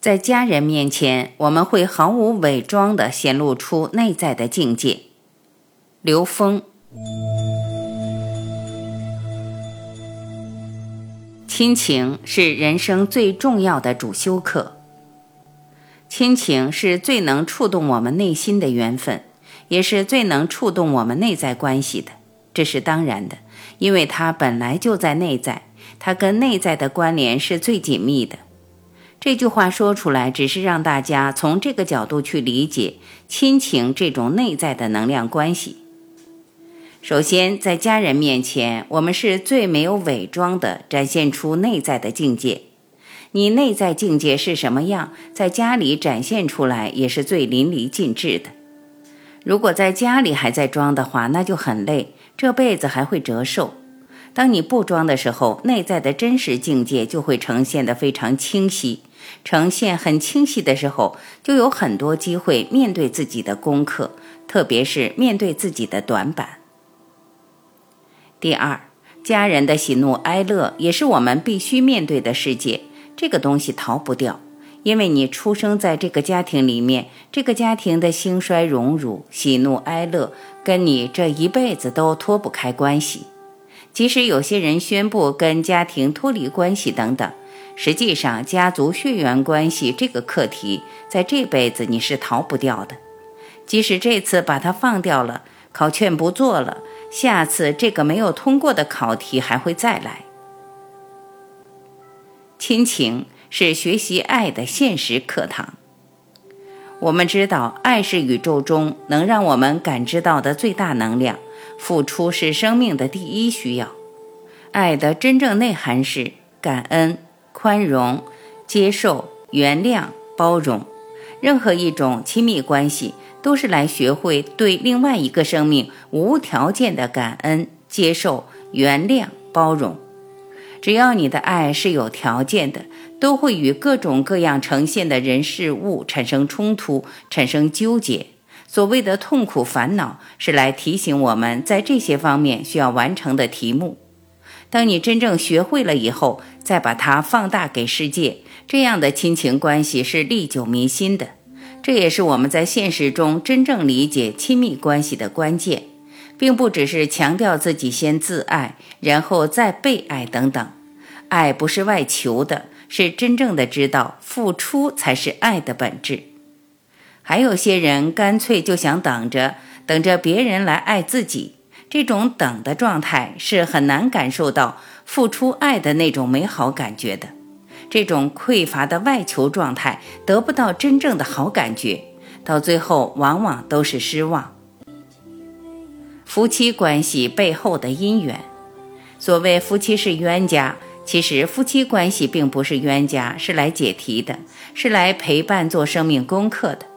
在家人面前，我们会毫无伪装地显露出内在的境界。刘峰，亲情是人生最重要的主修课。亲情是最能触动我们内心的缘分，也是最能触动我们内在关系的。这是当然的，因为它本来就在内在，它跟内在的关联是最紧密的。这句话说出来，只是让大家从这个角度去理解亲情这种内在的能量关系。首先，在家人面前，我们是最没有伪装的，展现出内在的境界。你内在境界是什么样，在家里展现出来也是最淋漓尽致的。如果在家里还在装的话，那就很累，这辈子还会折寿。当你不装的时候，内在的真实境界就会呈现得非常清晰。呈现很清晰的时候，就有很多机会面对自己的功课，特别是面对自己的短板。第二，家人的喜怒哀乐也是我们必须面对的世界，这个东西逃不掉，因为你出生在这个家庭里面，这个家庭的兴衰荣辱、喜怒哀乐，跟你这一辈子都脱不开关系。即使有些人宣布跟家庭脱离关系等等。实际上，家族血缘关系这个课题，在这辈子你是逃不掉的。即使这次把它放掉了，考卷不做了，下次这个没有通过的考题还会再来。亲情是学习爱的现实课堂。我们知道，爱是宇宙中能让我们感知到的最大能量，付出是生命的第一需要。爱的真正内涵是感恩。宽容、接受、原谅、包容，任何一种亲密关系都是来学会对另外一个生命无条件的感恩、接受、原谅、包容。只要你的爱是有条件的，都会与各种各样呈现的人事物产生冲突、产生纠结。所谓的痛苦烦恼，是来提醒我们在这些方面需要完成的题目。当你真正学会了以后，再把它放大给世界，这样的亲情关系是历久弥新的。这也是我们在现实中真正理解亲密关系的关键，并不只是强调自己先自爱，然后再被爱等等。爱不是外求的，是真正的知道付出才是爱的本质。还有些人干脆就想等着，等着别人来爱自己。这种等的状态是很难感受到付出爱的那种美好感觉的，这种匮乏的外求状态得不到真正的好感觉，到最后往往都是失望。夫妻关系背后的因缘，所谓夫妻是冤家，其实夫妻关系并不是冤家，是来解题的，是来陪伴做生命功课的。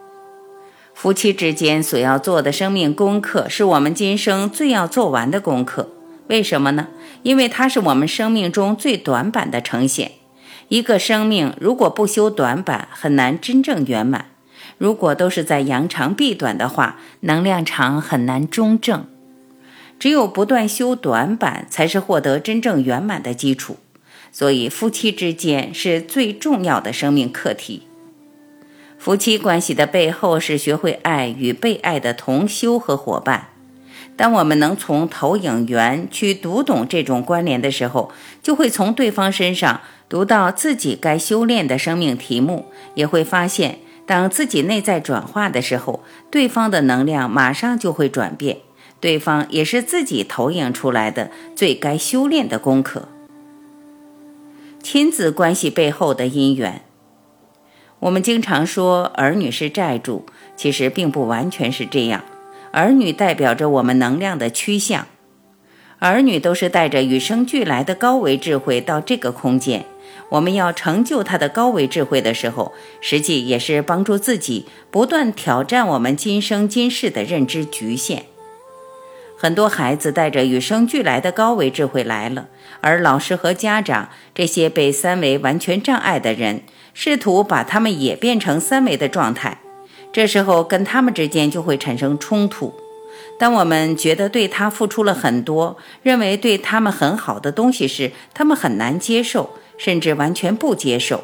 夫妻之间所要做的生命功课，是我们今生最要做完的功课。为什么呢？因为它是我们生命中最短板的呈现。一个生命如果不修短板，很难真正圆满。如果都是在扬长避短的话，能量场很难中正。只有不断修短板，才是获得真正圆满的基础。所以，夫妻之间是最重要的生命课题。夫妻关系的背后是学会爱与被爱的同修和伙伴。当我们能从投影源去读懂这种关联的时候，就会从对方身上读到自己该修炼的生命题目，也会发现，当自己内在转化的时候，对方的能量马上就会转变。对方也是自己投影出来的最该修炼的功课。亲子关系背后的因缘。我们经常说儿女是债主，其实并不完全是这样。儿女代表着我们能量的趋向，儿女都是带着与生俱来的高维智慧到这个空间，我们要成就他的高维智慧的时候，实际也是帮助自己不断挑战我们今生今世的认知局限。很多孩子带着与生俱来的高维智慧来了，而老师和家长这些被三维完全障碍的人，试图把他们也变成三维的状态，这时候跟他们之间就会产生冲突。当我们觉得对他付出了很多，认为对他们很好的东西时，他们很难接受，甚至完全不接受，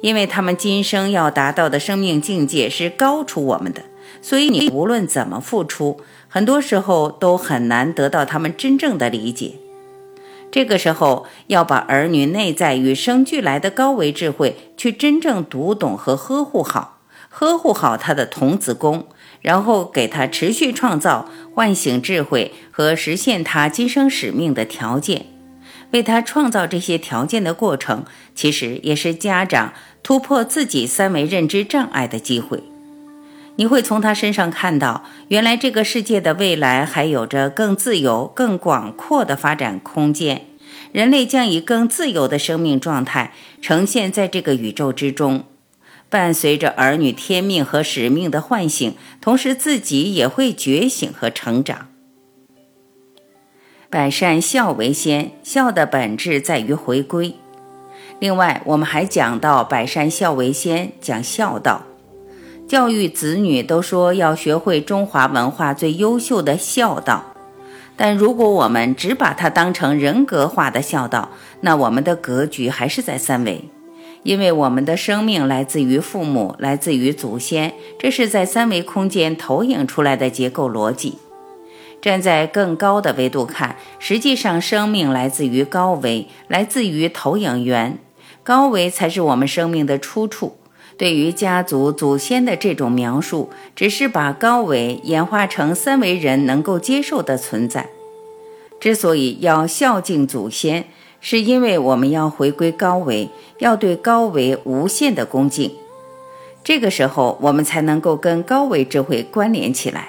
因为他们今生要达到的生命境界是高出我们的，所以你无论怎么付出。很多时候都很难得到他们真正的理解。这个时候，要把儿女内在与生俱来的高维智慧去真正读懂和呵护好，呵护好他的童子功，然后给他持续创造、唤醒智慧和实现他今生使命的条件。为他创造这些条件的过程，其实也是家长突破自己三维认知障碍的机会。你会从他身上看到，原来这个世界的未来还有着更自由、更广阔的发展空间。人类将以更自由的生命状态呈现在这个宇宙之中。伴随着儿女天命和使命的唤醒，同时自己也会觉醒和成长。百善孝为先，孝的本质在于回归。另外，我们还讲到百善孝为先，讲孝道。教育子女都说要学会中华文化最优秀的孝道，但如果我们只把它当成人格化的孝道，那我们的格局还是在三维，因为我们的生命来自于父母，来自于祖先，这是在三维空间投影出来的结构逻辑。站在更高的维度看，实际上生命来自于高维，来自于投影源，高维才是我们生命的出处。对于家族祖先的这种描述，只是把高维演化成三维人能够接受的存在。之所以要孝敬祖先，是因为我们要回归高维，要对高维无限的恭敬。这个时候，我们才能够跟高维智慧关联起来。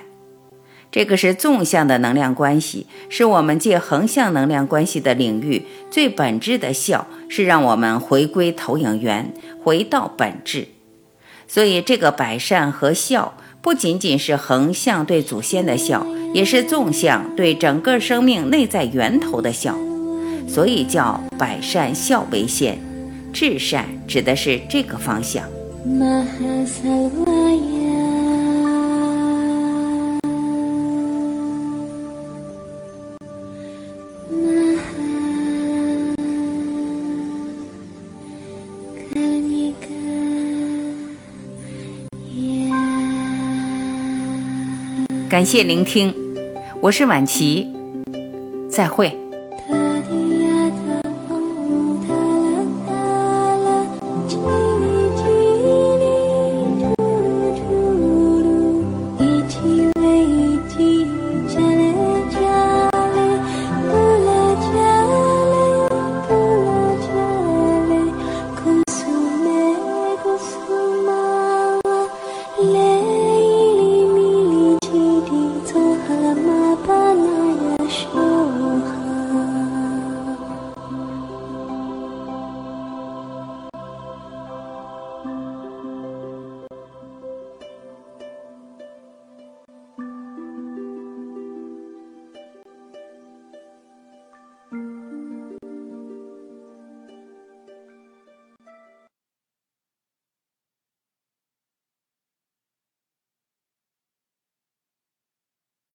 这个是纵向的能量关系，是我们借横向能量关系的领域最本质的孝，是让我们回归投影源，回到本质。所以，这个百善和孝不仅仅是横向对祖先的孝，也是纵向对整个生命内在源头的孝。所以叫百善孝为先，至善指的是这个方向。感谢聆听，我是晚琪，再会。